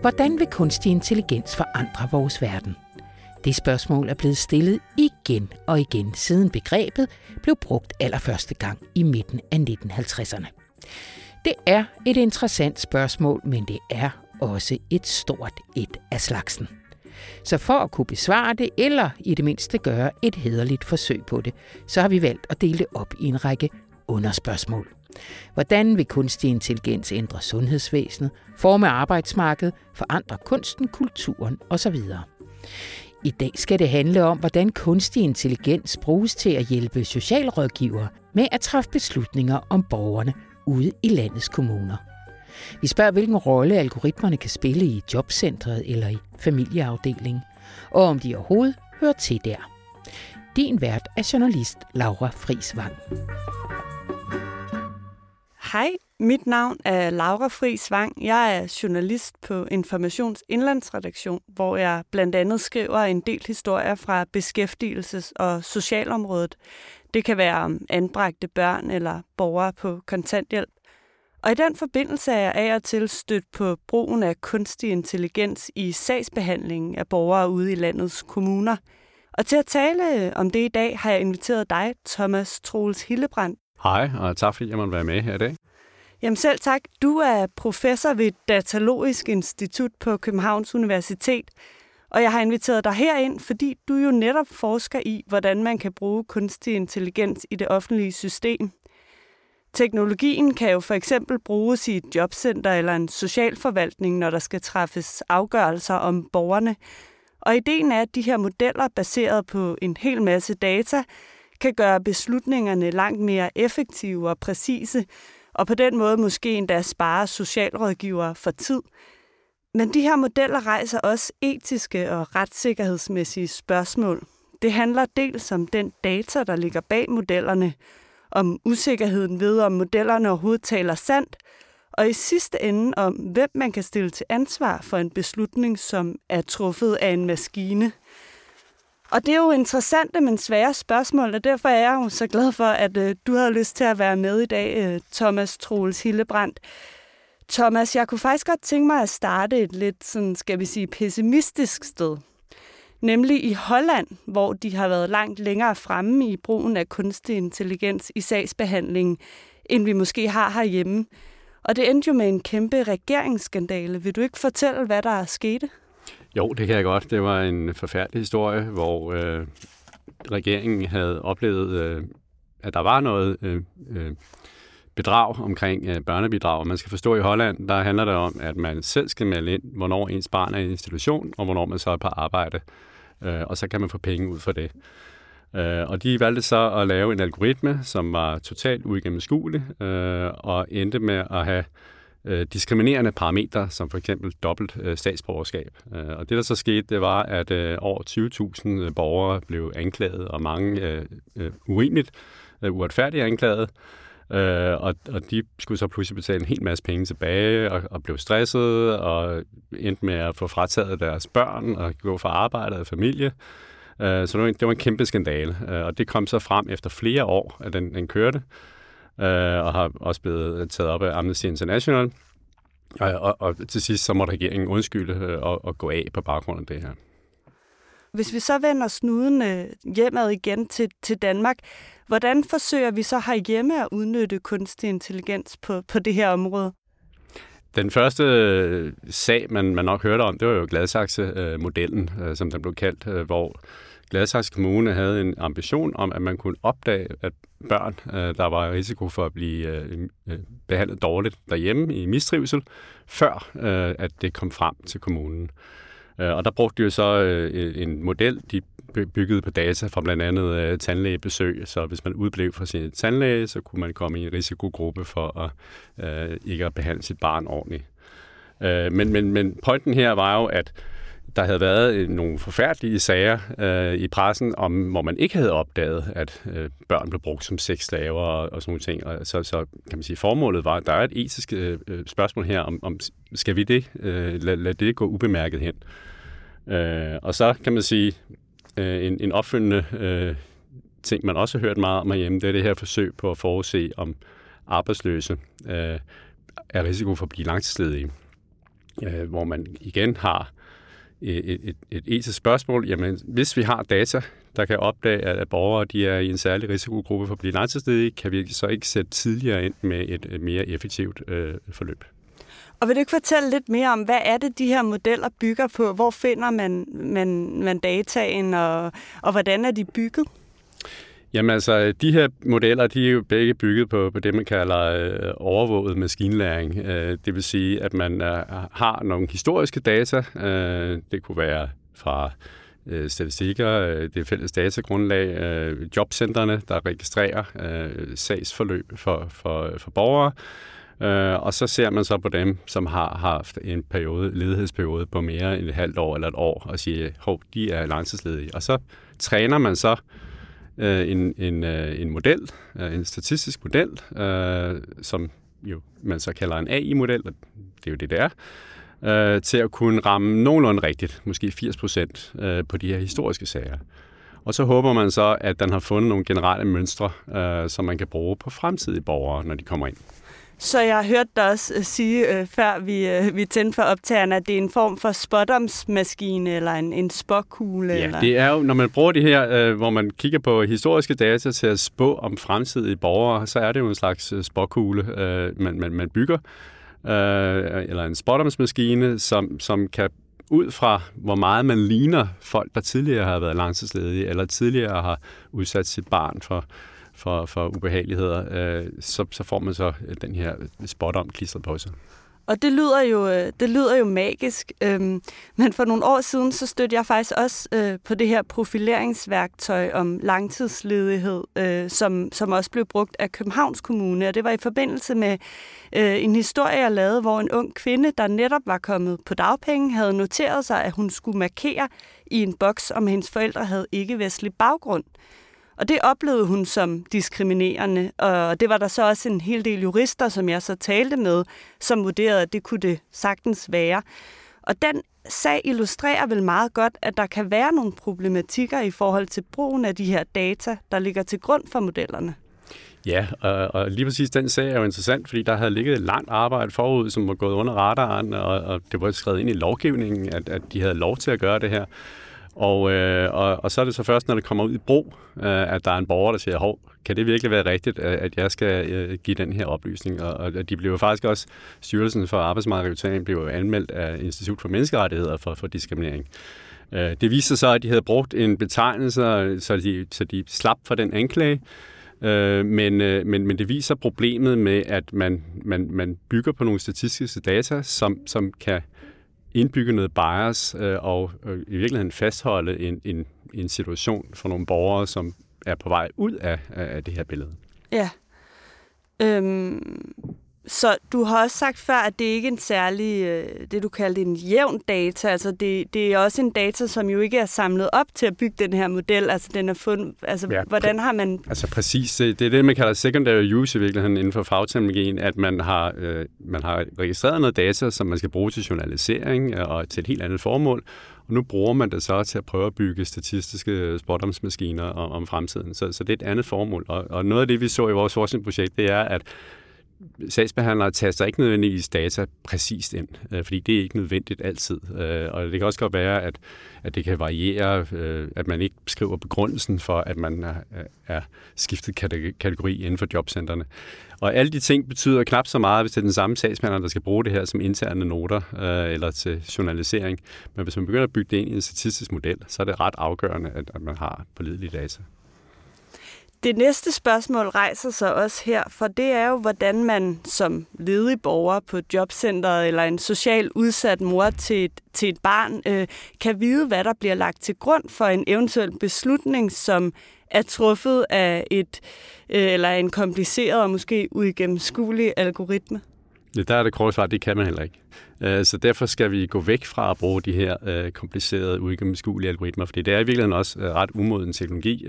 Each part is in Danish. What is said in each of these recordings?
Hvordan vil kunstig intelligens forandre vores verden? Det spørgsmål er blevet stillet igen og igen, siden begrebet blev brugt allerførste gang i midten af 1950'erne. Det er et interessant spørgsmål, men det er også et stort et af slagsen. Så for at kunne besvare det, eller i det mindste gøre et hederligt forsøg på det, så har vi valgt at dele det op i en række underspørgsmål. Hvordan vil kunstig intelligens ændre sundhedsvæsenet, forme arbejdsmarkedet, forandre kunsten, kulturen osv.? I dag skal det handle om, hvordan kunstig intelligens bruges til at hjælpe socialrådgivere med at træffe beslutninger om borgerne ude i landets kommuner. Vi spørger, hvilken rolle algoritmerne kan spille i jobcentret eller i familieafdelingen, og om de overhovedet hører til der. Din vært er journalist Laura Frisvang. Hej, mit navn er Laura Fri Svang. Jeg er journalist på Informations Indlandsredaktion, hvor jeg blandt andet skriver en del historier fra beskæftigelses- og socialområdet. Det kan være om anbragte børn eller borgere på kontanthjælp. Og i den forbindelse er jeg af og til stødt på brugen af kunstig intelligens i sagsbehandlingen af borgere ude i landets kommuner. Og til at tale øh, om det i dag har jeg inviteret dig, Thomas Troels Hillebrand, Hej, og tak fordi jeg måtte være med her i dag. Jamen selv tak. Du er professor ved Datalogisk Institut på Københavns Universitet, og jeg har inviteret dig herind, fordi du jo netop forsker i, hvordan man kan bruge kunstig intelligens i det offentlige system. Teknologien kan jo for eksempel bruges i et jobcenter eller en socialforvaltning, når der skal træffes afgørelser om borgerne. Og ideen er, at de her modeller, baseret på en hel masse data, kan gøre beslutningerne langt mere effektive og præcise, og på den måde måske endda spare socialrådgivere for tid. Men de her modeller rejser også etiske og retssikkerhedsmæssige spørgsmål. Det handler dels om den data, der ligger bag modellerne, om usikkerheden ved, om modellerne overhovedet taler sandt, og i sidste ende om, hvem man kan stille til ansvar for en beslutning, som er truffet af en maskine. Og det er jo interessante, men svære spørgsmål, og derfor er jeg jo så glad for, at øh, du har lyst til at være med i dag, øh, Thomas Troels Hillebrandt. Thomas, jeg kunne faktisk godt tænke mig at starte et lidt, sådan, skal vi sige, pessimistisk sted. Nemlig i Holland, hvor de har været langt længere fremme i brugen af kunstig intelligens i sagsbehandlingen, end vi måske har herhjemme. Og det endte jo med en kæmpe regeringsskandale. Vil du ikke fortælle, hvad der er sket? Jo, det kan jeg godt. Det var en forfærdelig historie, hvor øh, regeringen havde oplevet, øh, at der var noget øh, øh bedrag omkring øh, børnebidrag. Man skal forstå, at i Holland, der handler det om, at man selv skal melde ind, hvornår ens barn er i institution, og hvornår man så er på arbejde. Øh, og så kan man få penge ud for det. Øh, og de valgte så at lave en algoritme, som var totalt uigennemskuelig, øh, og endte med at have øh, diskriminerende parametre, som for eksempel dobbelt øh, statsborgerskab. Øh, og det, der så skete, det var, at øh, over 20.000 øh, borgere blev anklaget, og mange øh, øh, urimeligt, øh, uretfærdigt anklaget. Øh, og, og de skulle så pludselig betale en hel masse penge tilbage, og, og blev stresset, og endte med at få frataget deres børn, og gå fra arbejde og familie. Øh, så det var, en, det var en kæmpe skandale, øh, og det kom så frem efter flere år, at den, den kørte øh, og har også blevet taget op af Amnesty International. Og, og, og til sidst så må regeringen undskylde øh, og, og gå af på baggrund af det her. Hvis vi så vender snuden øh, hjemad igen til, til Danmark, hvordan forsøger vi så herhjemme at udnytte kunstig intelligens på, på det her område? Den første øh, sag, man, man nok hørte om, det var jo Gladsaxe-modellen, som den blev kaldt, hvor Gladsaxe Kommune havde en ambition om, at man kunne opdage, at børn, øh, der var i risiko for at blive øh, øh behandlet dårligt derhjemme i mistrivsel, før øh, at det kom frem til kommunen. Øh, og der brugte de jo så en model, de byggede på data fra blandt andet tandlægebesøg, så hvis man udblev fra sin tandlæge, så kunne man komme i en risikogruppe for at ikke at behandle sit barn ordentligt. men, men, men pointen her var jo, at der havde været øh, nogle forfærdelige sager øh, i pressen, om hvor man ikke havde opdaget, at øh, børn blev brugt som sexslaver og, og sådan nogle ting. Og så, så kan man sige, formålet var, at der er et etisk øh, øh, spørgsmål her, om, om skal vi det, øh, lad, lad det gå ubemærket hen. Øh, og så kan man sige, øh, en, en opfølgende øh, ting, man også har hørt meget om herhjemme, det er det her forsøg på at forudse, om arbejdsløse øh, er risiko for at blive langtidsledige. øh, hvor man igen har et, et, et etisk spørgsmål. Jamen, hvis vi har data, der kan opdage, at borgere de er i en særlig risikogruppe for at blive langtidsledige, kan vi så ikke sætte tidligere ind med et, mere effektivt øh, forløb. Og vil du ikke fortælle lidt mere om, hvad er det, de her modeller bygger på? Hvor finder man, man, man dataen, og, og hvordan er de bygget? Jamen altså, de her modeller, de er jo begge bygget på, på det, man kalder øh, overvåget maskinlæring. Øh, det vil sige, at man øh, har nogle historiske data. Øh, det kunne være fra øh, statistikker, øh, det fælles datagrundlag, øh, jobcentrene, der registrerer øh, sagsforløb for, for, for borgere. Øh, og så ser man så på dem, som har haft en periode, ledighedsperiode på mere end et halvt år eller et år, og siger, hov, de er langtidsledige. Og så træner man så øh, en, en, øh, en model, øh, en statistisk model, øh, som jo man så kalder en AI-model, og det er jo det, det er, øh, til at kunne ramme nogenlunde rigtigt, måske 80 procent øh, på de her historiske sager. Og så håber man så, at den har fundet nogle generelle mønstre, øh, som man kan bruge på fremtidige borgere, når de kommer ind. Så jeg har hørt dig også øh, sige, øh, før vi, øh, vi tændte for optagerne, at det er en form for spottomsmaskine eller en, en spåkugle? Ja, eller? det er jo, når man bruger det her, øh, hvor man kigger på historiske data til at spå om fremtidige borgere, så er det jo en slags spåkugle, øh, man, man, man bygger, øh, eller en spottomsmaskine, som, som kan ud fra, hvor meget man ligner folk, der tidligere har været langtidsledige, eller tidligere har udsat sit barn for for, for ubehageligheder, øh, så, så får man så øh, den her spot om klistret på sig. Og det lyder jo, øh, det lyder jo magisk, øhm, men for nogle år siden, så stødte jeg faktisk også øh, på det her profileringsværktøj om langtidsledighed, øh, som, som også blev brugt af Københavns Kommune, og det var i forbindelse med øh, en historie, jeg lavede, hvor en ung kvinde, der netop var kommet på dagpenge, havde noteret sig, at hun skulle markere i en boks, om hendes forældre havde ikke-vestlig baggrund. Og det oplevede hun som diskriminerende, og det var der så også en hel del jurister, som jeg så talte med, som vurderede, at det kunne det sagtens være. Og den sag illustrerer vel meget godt, at der kan være nogle problematikker i forhold til brugen af de her data, der ligger til grund for modellerne. Ja, og, og lige præcis den sag er jo interessant, fordi der havde ligget et langt arbejde forud, som var gået under radaren, og, og det var skrevet ind i lovgivningen, at, at de havde lov til at gøre det her. Og, øh, og, og så er det så først, når det kommer ud i brug, øh, at der er en borger, der siger, hov, kan det virkelig være rigtigt, at jeg skal øh, give den her oplysning? Og, og de blev faktisk også, Styrelsen for Arbejdsmarkedet blev anmeldt af Institut for Menneskerettigheder for, for diskriminering. Øh, det viste sig så, at de havde brugt en betegnelse, så de, så de slap for den anklage, Øh, men, øh, men, men det viser problemet med, at man, man, man bygger på nogle statistiske data, som, som kan indbygge noget bias øh, og øh, i virkeligheden fastholde en, en, en situation for nogle borgere, som er på vej ud af, af det her billede. Ja. Øhm, så du har også sagt før, at det ikke er en særlig, øh, det du kaldte en jævn data. Altså det, det er også en data, som jo ikke er samlet op til at bygge den her model. Altså den er fundet, altså ja, hvordan har man... Altså præcis, det er det, man kalder secondary use i virkeligheden inden for fagteknologien, at man har, øh, man har registreret noget data, som man skal bruge til journalisering øh, og til et helt andet formål. Og nu bruger man det så til at prøve at bygge statistiske spottomsmaskiner om, om fremtiden. Så, så det er et andet formål. Og, og noget af det, vi så i vores forskningsprojekt, det er, at sagsbehandlere taster ikke nødvendigvis data præcist ind, øh, fordi det er ikke nødvendigt altid. Øh, og det kan også godt være, at, at det kan variere, øh, at man ikke skriver begrundelsen for, at man er, er skiftet kategori inden for jobcentrene. Og alle de ting betyder knap så meget, hvis det er den samme sagsbehandler, der skal bruge det her som interne noter øh, eller til journalisering. Men hvis man begynder at bygge det ind i en statistisk model, så er det ret afgørende, at, at man har pålidelige data. Det næste spørgsmål rejser sig også her, for det er jo, hvordan man som ledig borger på jobcentret eller en social udsat mor til et, til et barn øh, kan vide, hvad der bliver lagt til grund for en eventuel beslutning, som er truffet af et øh, eller en kompliceret og måske uigennemskuelig algoritme. Ja, der er det korte svar, det kan man heller ikke. Øh, så derfor skal vi gå væk fra at bruge de her øh, komplicerede, uigennemskuelige algoritmer, fordi det er i virkeligheden også øh, ret umoden teknologi.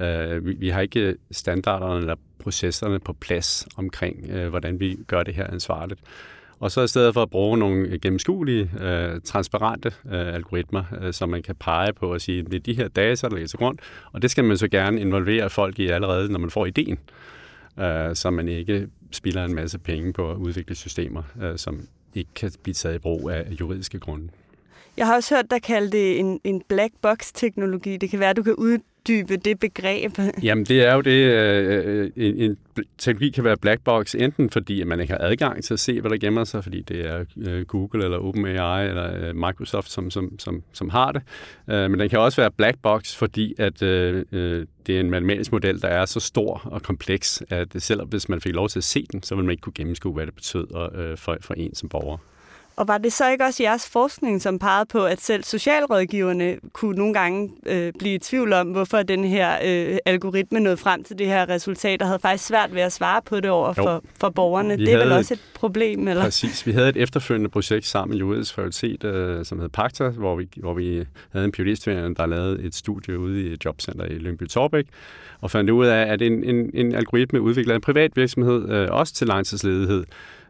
Øh, vi, vi har ikke øh, standarderne eller processerne på plads omkring, øh, hvordan vi gør det her ansvarligt. Og så i stedet for at bruge nogle øh, gennemskuelige, øh, transparente øh, algoritmer, øh, som man kan pege på og sige, det er de her data, der ligger til grund, og det skal man så gerne involvere folk i allerede, når man får ideen, øh, så man ikke spilder en masse penge på at udvikle systemer, øh, som ikke kan blive taget i brug af juridiske grunde. Jeg har også hørt dig kalde det en, en black box-teknologi. Det kan være, at du kan ud, uddybe det begreb. Jamen, det er jo det. Øh, øh en, en teknologi kan være black box, enten fordi at man ikke har adgang til at se, hvad der gemmer sig, fordi det er øh, Google eller OpenAI eller øh, Microsoft, som, som, som, som har det. Øh, men den kan også være black box, fordi at øh, øh det er en matematisk model, der er så stor og kompleks, at selv hvis man fik lov til at se den, så ville man ikke kunne gennemskue, hvad det betød øh, for, for en som borger. Og var det så ikke også jeres forskning, som pegede på, at selv socialrådgiverne kunne nogle gange øh, blive i tvivl om, hvorfor den her øh, algoritme nåede frem til det her resultat, og havde faktisk svært ved at svare på det over for, for borgerne? Vi det er vel også et problem, eller? Præcis. Vi havde et efterfølgende projekt sammen med Juridisk Fakultet, øh, som hed Pakta, hvor vi, hvor vi havde en phd der lavede et studie ude i et jobcenter i Lyngby Torbæk, og fandt ud af, at en, en, en algoritme udviklet af en privat virksomhed, øh, også til langtidsledighed,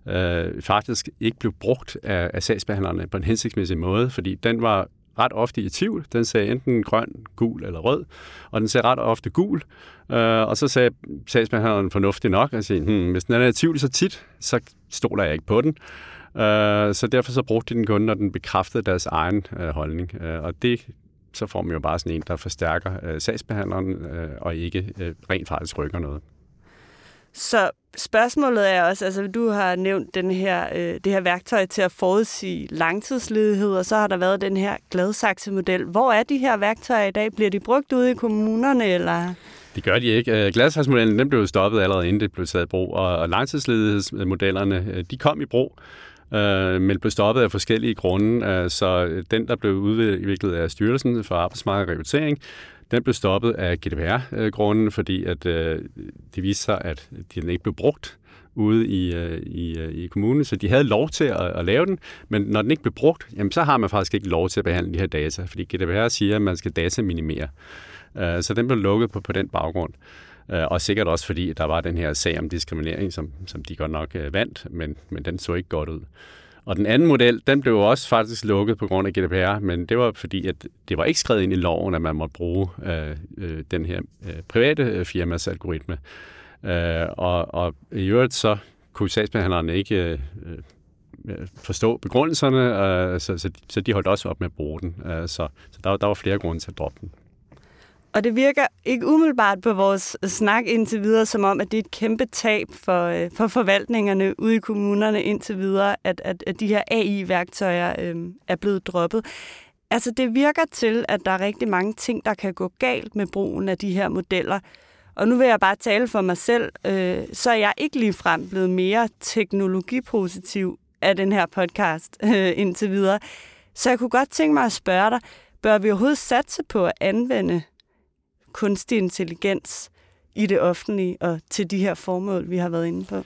øh, faktisk ikke blev brugt af, af sagsbehandlerne på en hensigtsmæssig måde, fordi den var ret ofte i tvivl. Den sagde enten grøn, gul eller rød, og den sagde ret ofte gul. Øh, og så sagde sagsbehandleren fornuftigt nok, at sige, hmm, hvis den er i tvivl så tit, så stoler jeg ikke på den. Øh, så derfor så brugte de den kun, når den bekræftede deres egen øh, holdning. Øh, og det så får man jo bare sådan en, der forstærker øh, sagsbehandleren, øh, og ikke øh, rent faktisk rykker noget. Så spørgsmålet er også, altså du har nævnt den her, øh, det her værktøj til at forudsige langtidsledighed, og så har der været den her Gladsaxe-model. Hvor er de her værktøjer i dag? Bliver de brugt ude i kommunerne, eller... Det gør de ikke. Øh, Gladsaxe-modellen den blev stoppet allerede inden det blev taget i brug, og langtidsledighedsmodellerne øh, de kom i brug, øh, men blev stoppet af forskellige grunde. Øh, så den, der blev udviklet af Styrelsen for Arbejdsmarked og Rekruttering, den blev stoppet af GDPR-grunden, fordi at, øh, det viste sig, at den ikke blev brugt ude i, øh, i, øh, i kommunen, så de havde lov til at, at lave den, men når den ikke blev brugt, jamen, så har man faktisk ikke lov til at behandle de her data, fordi GDPR siger, at man skal dataminimere. Øh, så den blev lukket på, på den baggrund. Øh, og sikkert også fordi, der var den her sag om diskriminering, som, som de godt nok uh, vandt, men, men den så ikke godt ud. Og den anden model, den blev også faktisk lukket på grund af GDPR, men det var fordi, at det var ikke skrevet ind i loven, at man måtte bruge øh, øh, den her øh, private øh, firmas algoritme. Øh, og, og i øvrigt så kunne sagsbehandleren ikke øh, øh, forstå begrundelserne, øh, så, så, så de holdt også op med at bruge den. Øh, så så der, der var flere grunde til at droppe den. Og det virker ikke umiddelbart på vores snak indtil videre, som om, at det er et kæmpe tab for, øh, for forvaltningerne ude i kommunerne indtil videre, at, at, at de her AI-værktøjer øh, er blevet droppet. Altså, det virker til, at der er rigtig mange ting, der kan gå galt med brugen af de her modeller. Og nu vil jeg bare tale for mig selv, øh, så er jeg ikke lige frem blevet mere teknologipositiv af den her podcast øh, indtil videre. Så jeg kunne godt tænke mig at spørge dig, bør vi overhovedet satse på at anvende kunstig intelligens i det offentlige og til de her formål, vi har været inde på?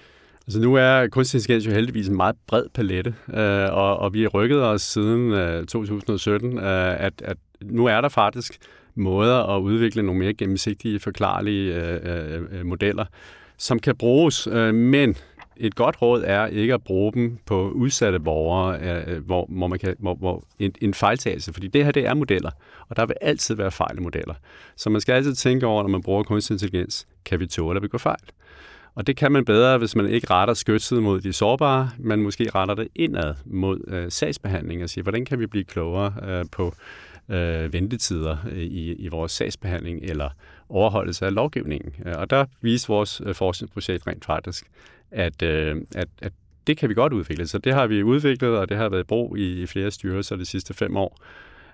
Altså nu er kunstig intelligens jo heldigvis en meget bred palette, øh, og, og vi har rykket os siden øh, 2017, øh, at, at nu er der faktisk måder at udvikle nogle mere gennemsigtige, forklarlige øh, øh, øh modeller, som kan bruges, øh, men et godt råd er ikke at bruge dem på udsatte borgere, øh, øh, hvor, hvor, man kan, hvor, hvor en, en fejltagelse, fordi det her det er modeller, og der vil altid være fejl i modeller. Så man skal altid tænke over, når man bruger kunstig intelligens, kan vi tåle at begå fejl? Og det kan man bedre, hvis man ikke retter skytset mod de sårbare, men måske retter det indad mod øh, sagsbehandling og siger, hvordan kan vi blive klogere øh, på øh, ventetider øh, i, i vores sagsbehandling eller overholdelse af lovgivningen. Øh, og der viste vores øh, forskningsprojekt rent faktisk, at, øh, at, at det kan vi godt udvikle. Så det har vi udviklet, og det har været brug i, i flere styrelser de sidste fem år,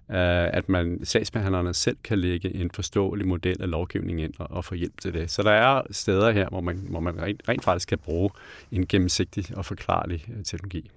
at man sagsbehandlerne selv kan lægge en forståelig model af lovgivningen ind og, og få hjælp til det. Så der er steder her, hvor man, hvor man rent, rent faktisk kan bruge en gennemsigtig og forklarlig teknologi.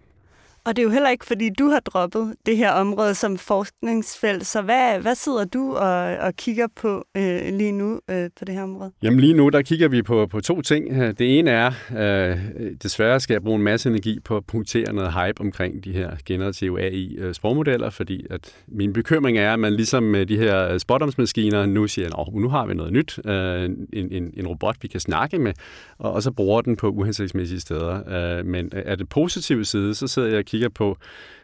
Og det er jo heller ikke, fordi du har droppet det her område som forskningsfelt. Så hvad, hvad sidder du og, og kigger på øh, lige nu øh, på det her område? Jamen lige nu, der kigger vi på, på to ting. Det ene er, øh, desværre skal jeg bruge en masse energi på at punktere noget hype omkring de her generative AI-sprogmodeller, øh, fordi at min bekymring er, at man ligesom med de her øh, spotdomsmaskiner nu siger, at nu har vi noget nyt, øh, en, en, en robot, vi kan snakke med, og, og så bruger den på uhensigtsmæssige steder. Øh, men er det positive side, så sidder jeg kigger på,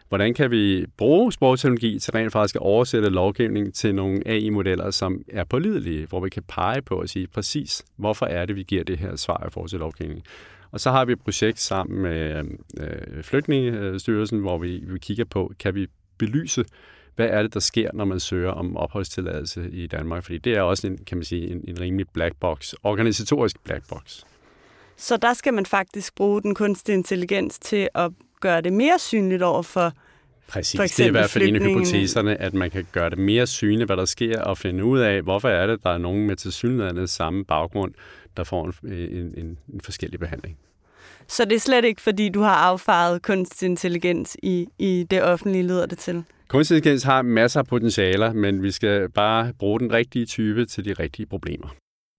hvordan kan vi bruge sprogteknologi til rent faktisk at oversætte lovgivning til nogle AI-modeller, som er pålidelige, hvor vi kan pege på og sige præcis, hvorfor er det, vi giver det her svar i forhold til lovgivning. Og så har vi et projekt sammen med øh, Flygtningestyrelsen, hvor vi, vi kigger på, kan vi belyse, hvad er det, der sker, når man søger om opholdstilladelse i Danmark? Fordi det er også en, kan man sige, en, en rimelig black box, organisatorisk black box. Så der skal man faktisk bruge den kunstige intelligens til at gøre det mere synligt over for Præcis, for det er i hvert fald en af hypoteserne, at man kan gøre det mere synligt, hvad der sker, og finde ud af, hvorfor er det, der er nogen med tilsyneladende samme baggrund, der får en, en, en, en forskellig behandling. Så det er slet ikke, fordi du har affaret kunstig intelligens i, i det offentlige, lyder det til? Kunstig intelligens har masser af potentialer, men vi skal bare bruge den rigtige type til de rigtige problemer.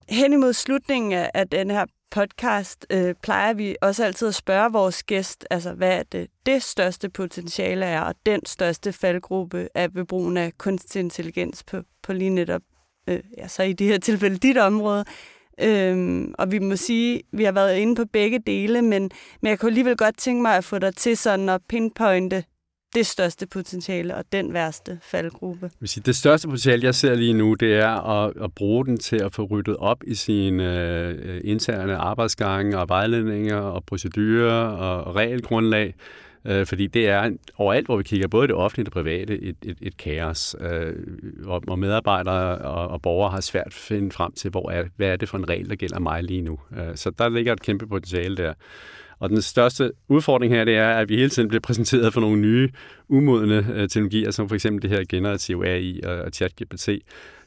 Hen imod slutningen af den her podcast øh, plejer vi også altid at spørge vores gæst, altså hvad det, det største potentiale er, og den største faldgruppe af ved brugen af kunstig intelligens på, på lige netop, øh, ja, så i det her tilfælde dit område. Øhm, og vi må sige, vi har været inde på begge dele, men, men jeg kunne alligevel godt tænke mig at få dig til sådan at pinpointe det største potentiale og den værste faldgruppe? Det største potentiale, jeg ser lige nu, det er at, at bruge den til at få ryddet op i sine øh, interne arbejdsgange og vejledninger og procedurer og regelgrundlag. Øh, fordi det er overalt, hvor vi kigger, både det offentlige og det private, et, et, et kaos. Øh, hvor, og medarbejdere og, og borgere har svært at finde frem til, hvor er, hvad er det for en regel, der gælder mig lige nu. Øh, så der ligger et kæmpe potentiale der. Og den største udfordring her, det er, at vi hele tiden bliver præsenteret for nogle nye, umodne øh, teknologier, som for eksempel det her generative AI og, og ChatGPT,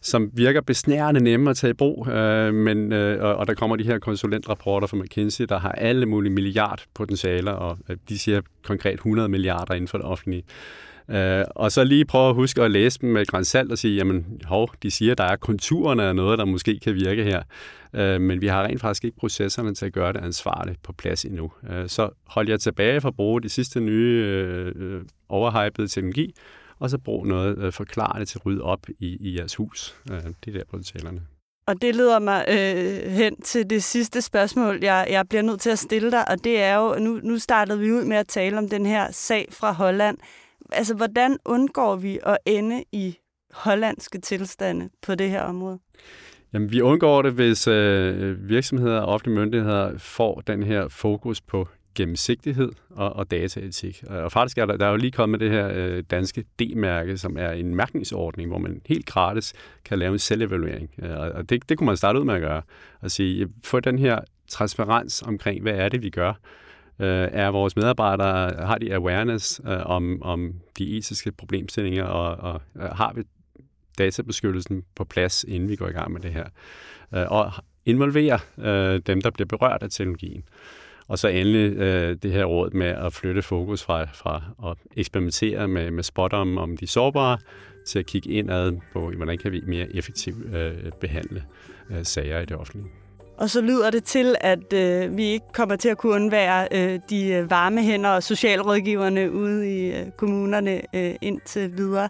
som virker besnærende nemme at tage i brug, øh, men, øh, og, og der kommer de her konsulentrapporter fra McKinsey, der har alle mulige milliardpotentialer, og øh, de siger konkret 100 milliarder inden for det offentlige. Øh, og så lige prøve at huske at læse dem med grænsalt og sige, jamen hov, de siger, der er konturerne af noget, der måske kan virke her. Øh, men vi har rent faktisk ikke processerne til at gøre det ansvarligt på plads endnu. Øh, så hold jer tilbage for at bruge de sidste nye øh, overhypede teknologi, og så brug noget øh, forklarende til at rydde op i, i jeres hus. Øh, det er der potentialerne. Og det leder mig øh, hen til det sidste spørgsmål, jeg, jeg bliver nødt til at stille dig, og det er jo, nu, nu startede vi ud med at tale om den her sag fra Holland. Altså, hvordan undgår vi at ende i hollandske tilstande på det her område? Jamen, vi undgår det, hvis øh, virksomheder og offentlige myndigheder får den her fokus på gennemsigtighed og, og dataetik. Øh, og faktisk er der, der er jo lige kommet det her øh, danske D-mærke, som er en mærkningsordning, hvor man helt gratis kan lave en selvevaluering. Øh, og det, det kunne man starte ud med at gøre. Og sige, få den her transparens omkring, hvad er det, vi gør. Øh, er vores medarbejdere, har de awareness øh, om, om de etiske problemstillinger, og, og øh, har vi databeskyttelsen på plads, inden vi går i gang med det her. Øh, og involvere øh, dem, der bliver berørt af teknologien. Og så endelig øh, det her råd med at flytte fokus fra, fra at eksperimentere med, med spot om, om de sårbare, til at kigge indad på, hvordan kan vi mere effektivt øh, behandle øh, sager i det offentlige. Og så lyder det til, at øh, vi ikke kommer til at kunne undvære øh, de øh, varme hænder og socialrådgiverne ude i øh, kommunerne øh, indtil videre.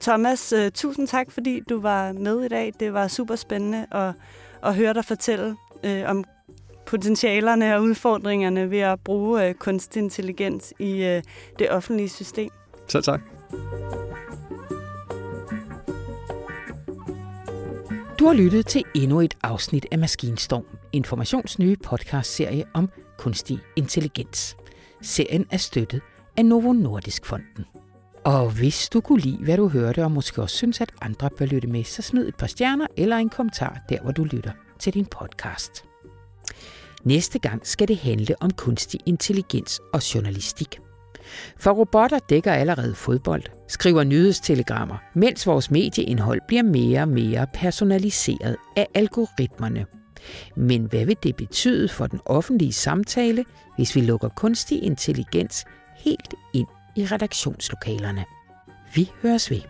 Thomas, øh, tusind tak, fordi du var med i dag. Det var super spændende at, at høre dig fortælle øh, om potentialerne og udfordringerne ved at bruge øh, kunstig intelligens i øh, det offentlige system. Så tak. Du har lyttet til endnu et afsnit af Maskinstorm, Informations nye podcastserie om kunstig intelligens. Serien er støttet af Novo Nordisk Fonden. Og hvis du kunne lide, hvad du hørte, og måske også synes, at andre bør lytte med, så smid et par stjerner eller en kommentar der, hvor du lytter til din podcast. Næste gang skal det handle om kunstig intelligens og journalistik. For robotter dækker allerede fodbold, skriver nyhedstelegrammer, mens vores medieindhold bliver mere og mere personaliseret af algoritmerne. Men hvad vil det betyde for den offentlige samtale, hvis vi lukker kunstig intelligens helt ind i redaktionslokalerne? Vi høres ved.